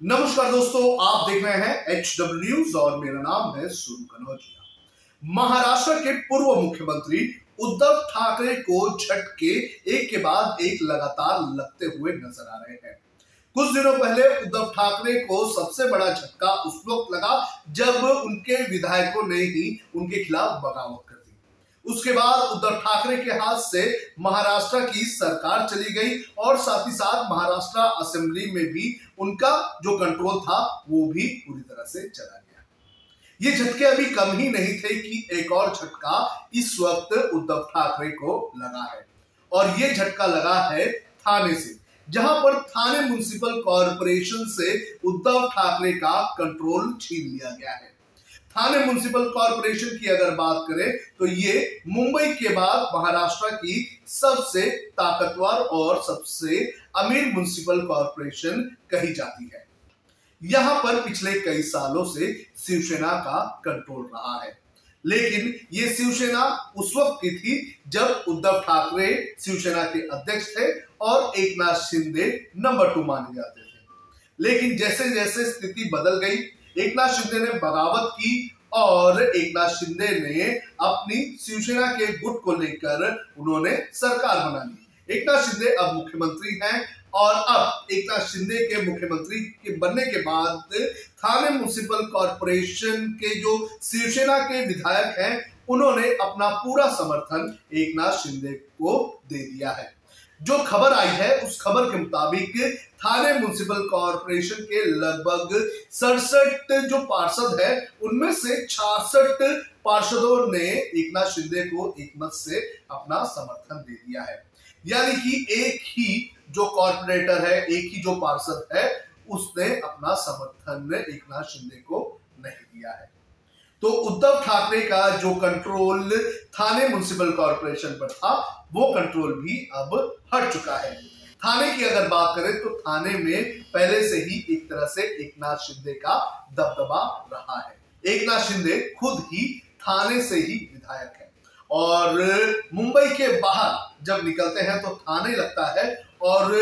नमस्कार दोस्तों, आप देख रहे हैं एच डब्ल्यू और मेरा नाम है सुरू कनौजिया महाराष्ट्र के पूर्व मुख्यमंत्री उद्धव ठाकरे को झटके एक के बाद एक लगातार लगते हुए नज़र आ रहे हैं। कुछ दिनों पहले उद्धव ठाकरे को सबसे बड़ा झटका उस वक्त लगा जब उनके विधायकों ने ही उनके खिलाफ बगावत उसके बाद उद्धव ठाकरे के हाथ से महाराष्ट्र की सरकार चली गई और साथ ही साथ महाराष्ट्र असेंबली में भी उनका जो कंट्रोल था, वो भी पूरी तरह से चला गया। ये झटके अभी कम ही नहीं थे कि एक और झटका इस वक्त उद्धव ठाकरे को लगा है। और ये झटका लगा है थाने से, जहाँ पर थाने म्यूनिसिपल कॉरपोरेशन से उद्धव ठाकरे का कंट्रोल छीन लिया गया है। थाने म्यूनिसिपल कॉरपोरेशन की अगर बात करें तो ये मुंबई के बाद महाराष्ट्र की सबसे ताकतवर और सबसे अमीर म्यूनिसिपल कॉरपोरेशन कही जाती है। यहाँ पर पिछले कई सालों से शिवसेना का कंट्रोल रहा है। लेकिन ये शिवसेना उस वक्त की थी जब उद्धव ठाकरे शिवसेना के अध्यक्ष थे और एक नाथ शिंदे नंबर टू माने जाते थे। लेकिन जैसे जैसे स्थिति बदल गई एक नाथ शिंदे ने बगावत की और एक नाथ शिंदे ने अपनी शिवसेना के गुट को लेकर उन्होंने सरकार बना ली। एक नाथ शिंदे अब मुख्यमंत्री हैं और अब एक नाथ शिंदे के मुख्यमंत्री के बनने के बाद थाने म्यूनिसिपल कॉरपोरेशन के जो शिवसेना के विधायक हैं, उन्होंने अपना पूरा समर्थन एक नाथ शिंदे को दे दिया है। जो खबर आई है, उस खबर के मुताबिक थाने म्यूनिसिपल कॉरपोरेशन के लगभग सड़सठ जो पार्षद है, उनमें से छियासठ पार्षदों ने एक नाथ शिंदे को एक मत से अपना समर्थन दे दिया है। यानी कि एक ही जो कॉर्पोरेटर है, एक ही जो पार्षद है, उसने अपना समर्थन एक नाथ शिंदे को नहीं दिया है। तो उद्धव ठाकरे का जो कंट्रोल थाने म्यूनिसिपल कॉरपोरेशन पर था, वो कंट्रोल भी अब हट चुका है। थाने की अगर बात करें तो थाने में पहले से ही एक तरह से एक नाथ शिंदे का दबदबा रहा है। एक नाथ शिंदे खुद ही थाने से ही विधायक है। और मुंबई के बाहर जब निकलते हैं तो थाने लगता है और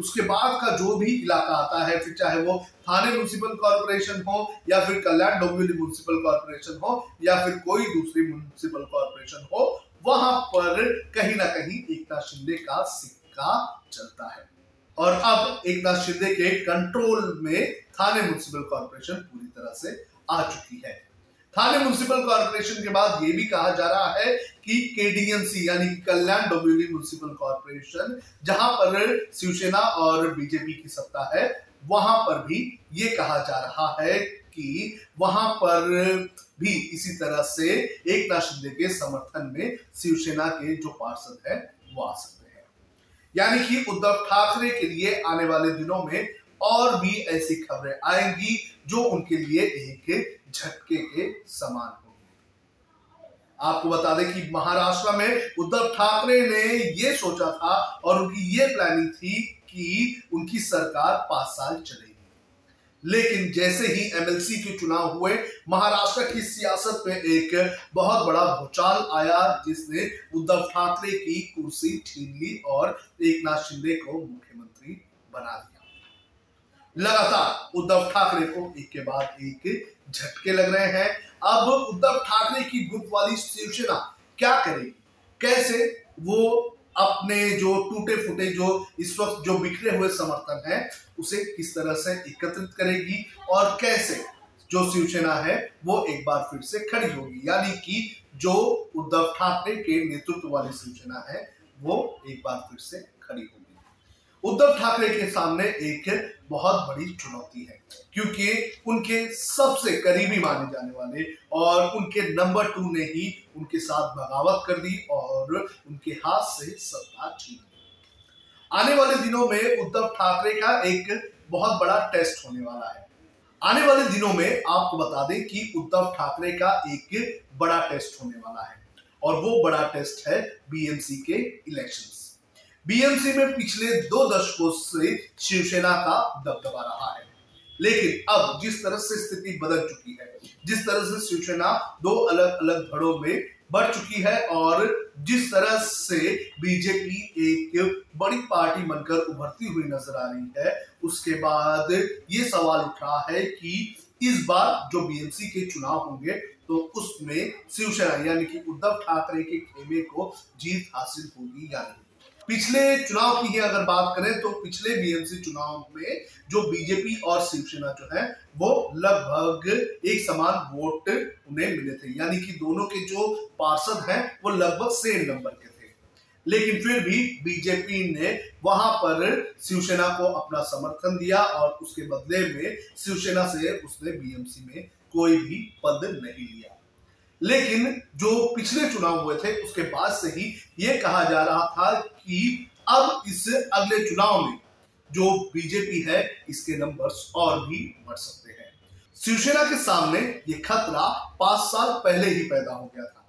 उसके बाद का जो भी इलाका आता है, फिर चाहे वो थाने म्यूनिसिपल कॉरपोरेशन हो या फिर कल्याण डोंबिवली म्यूनिसिपल कॉरपोरेशन हो या फिर कोई दूसरी म्यूनिसिपल कॉरपोरेशन हो, वहाँ पर कहीं ना कहीं एकनाथ शिंदे का सिक्का चलता है। और अब एकनाथ शिंदे के कंट्रोल में थाने म्यूनिसिपल कॉरपोरेशन पूरी तरह से आ चुकी है। थाने म्यूनिसिपल कॉरपोरेशन के बाद ये भी कहा जा रहा है कि केडीएमसी यानी कल्याण डोंबिवली म्यूनिसिपल कॉरपोरेशन जहाँ पर शिवसेना और बीजेपी की सत्ता है, वहाँ पर भी ये कहा जा रहा है कि वहाँ पर भी इसी तरह से एक नाथ शिंदे के समर्थन में शिवसेना के जो पार्षद है, वो आ सकते हैं। यानी कि उद्धव ठाकरे के लिए आने वाले दिनों में और भी ऐसी खबरें आएँगी जो उनके लिए एक झटके के समान होंगे। आपको बता दें कि महाराष्ट्र में उद्धव ठाकरे ने यह सोचा था और उनकी ये प्लानिंग थी कि उनकी सरकार पाँच साल चलेगी। लेकिन जैसे ही एमएलसी के चुनाव हुए, महाराष्ट्र की सियासत में एक बहुत बड़ा भूचाल आया, जिसने उद्धव ठाकरे की कुर्सी छीन ली और एक नाथ शिंदे को मुख्यमंत्री बना दिया। लगातार उद्धव ठाकरे को एक के बाद एक झटके लग रहे हैं। अब उद्धव ठाकरे की गुट वाली शिवसेना क्या करेगी? कैसे वो अपने जो टूटे फूटे जो इस वक्त जो बिखरे हुए समर्थन है, उसे किस तरह से एकत्रित करेगी और कैसे जो शिवसेना है, वो एक बार फिर से खड़ी होगी? यानी कि जो उद्धव ठाकरे के नेतृत्व वाली शिवसेना है, वो एक बार फिर से खड़ी होगी। उद्धव ठाकरे के सामने एक बहुत बड़ी चुनौती है, क्योंकि उनके सबसे करीबी माने जाने वाले और उनके नंबर टू ने ही उनके साथ बगावत कर दी और उनके हाथ से सत्ता छीन आने वाले दिनों में उद्धव ठाकरे का एक बहुत बड़ा टेस्ट होने वाला है। आने वाले दिनों में आपको बता दें कि उद्धव ठाकरे का एक बड़ा टेस्ट होने वाला है और वो बड़ा टेस्ट है बीएमसी के इलेक्शंस। बीएमसी में पिछले दो दशकों से शिवसेना का दबदबा रहा है। लेकिन अब जिस तरह से स्थिति बदल चुकी है, जिस तरह से शिवसेना दो अलग अलग धड़ों में बढ़ चुकी है और जिस तरह से बीजेपी एक बड़ी पार्टी बनकर उभरती हुई नज़र आ रही है, उसके बाद ये सवाल उठ रहा है कि इस बार जो बीएमसी के चुनाव होंगे तो उसमें शिवसेना यानी कि उद्धव ठाकरे के खेमे को जीत हासिल होगी या नहीं। पिछले चुनाव की अगर बात करें तो पिछले बीएमसी चुनाव में जो बीजेपी और शिवसेना जो है, वो लगभग एक समान वोट उन्हें मिले थे। यानी कि दोनों के जो पार्षद हैं, वो लगभग सेम नंबर के थे। लेकिन फिर भी बीजेपी ने वहाँ पर शिवसेना को अपना समर्थन दिया और उसके बदले में शिवसेना से उसने बीएमसी में कोई भी पद नहीं लिया। लेकिन जो पिछले चुनाव हुए थे, उसके बाद से ही ये कहा जा रहा था कि अब इस अगले चुनाव में जो बीजेपी है, इसके नंबर्स और भी बढ़ सकते हैं। शिवसेना के सामने ये खतरा पाँच साल पहले ही पैदा हो गया था।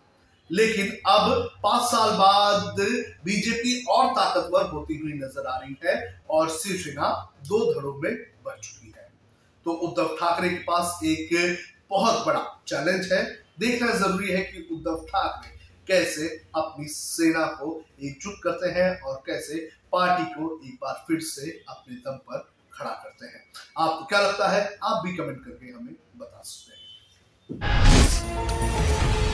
लेकिन अब पाँच साल बाद बीजेपी और ताकतवर होती हुई नज़र आ रही है और शिवसेना दो धड़ों में बढ़ चुकी है। तो उद्धव ठाकरे के पास एक बहुत बड़ा चैलेंज है। देखना ज़रूरी है कि उद्धव ठाकरे कैसे अपनी सेना को एकजुट करते हैं और कैसे पार्टी को एक बार फिर से अपने दम पर खड़ा करते हैं। आपको क्या लगता है? आप भी कमेंट करके हमें बता सकते हैं।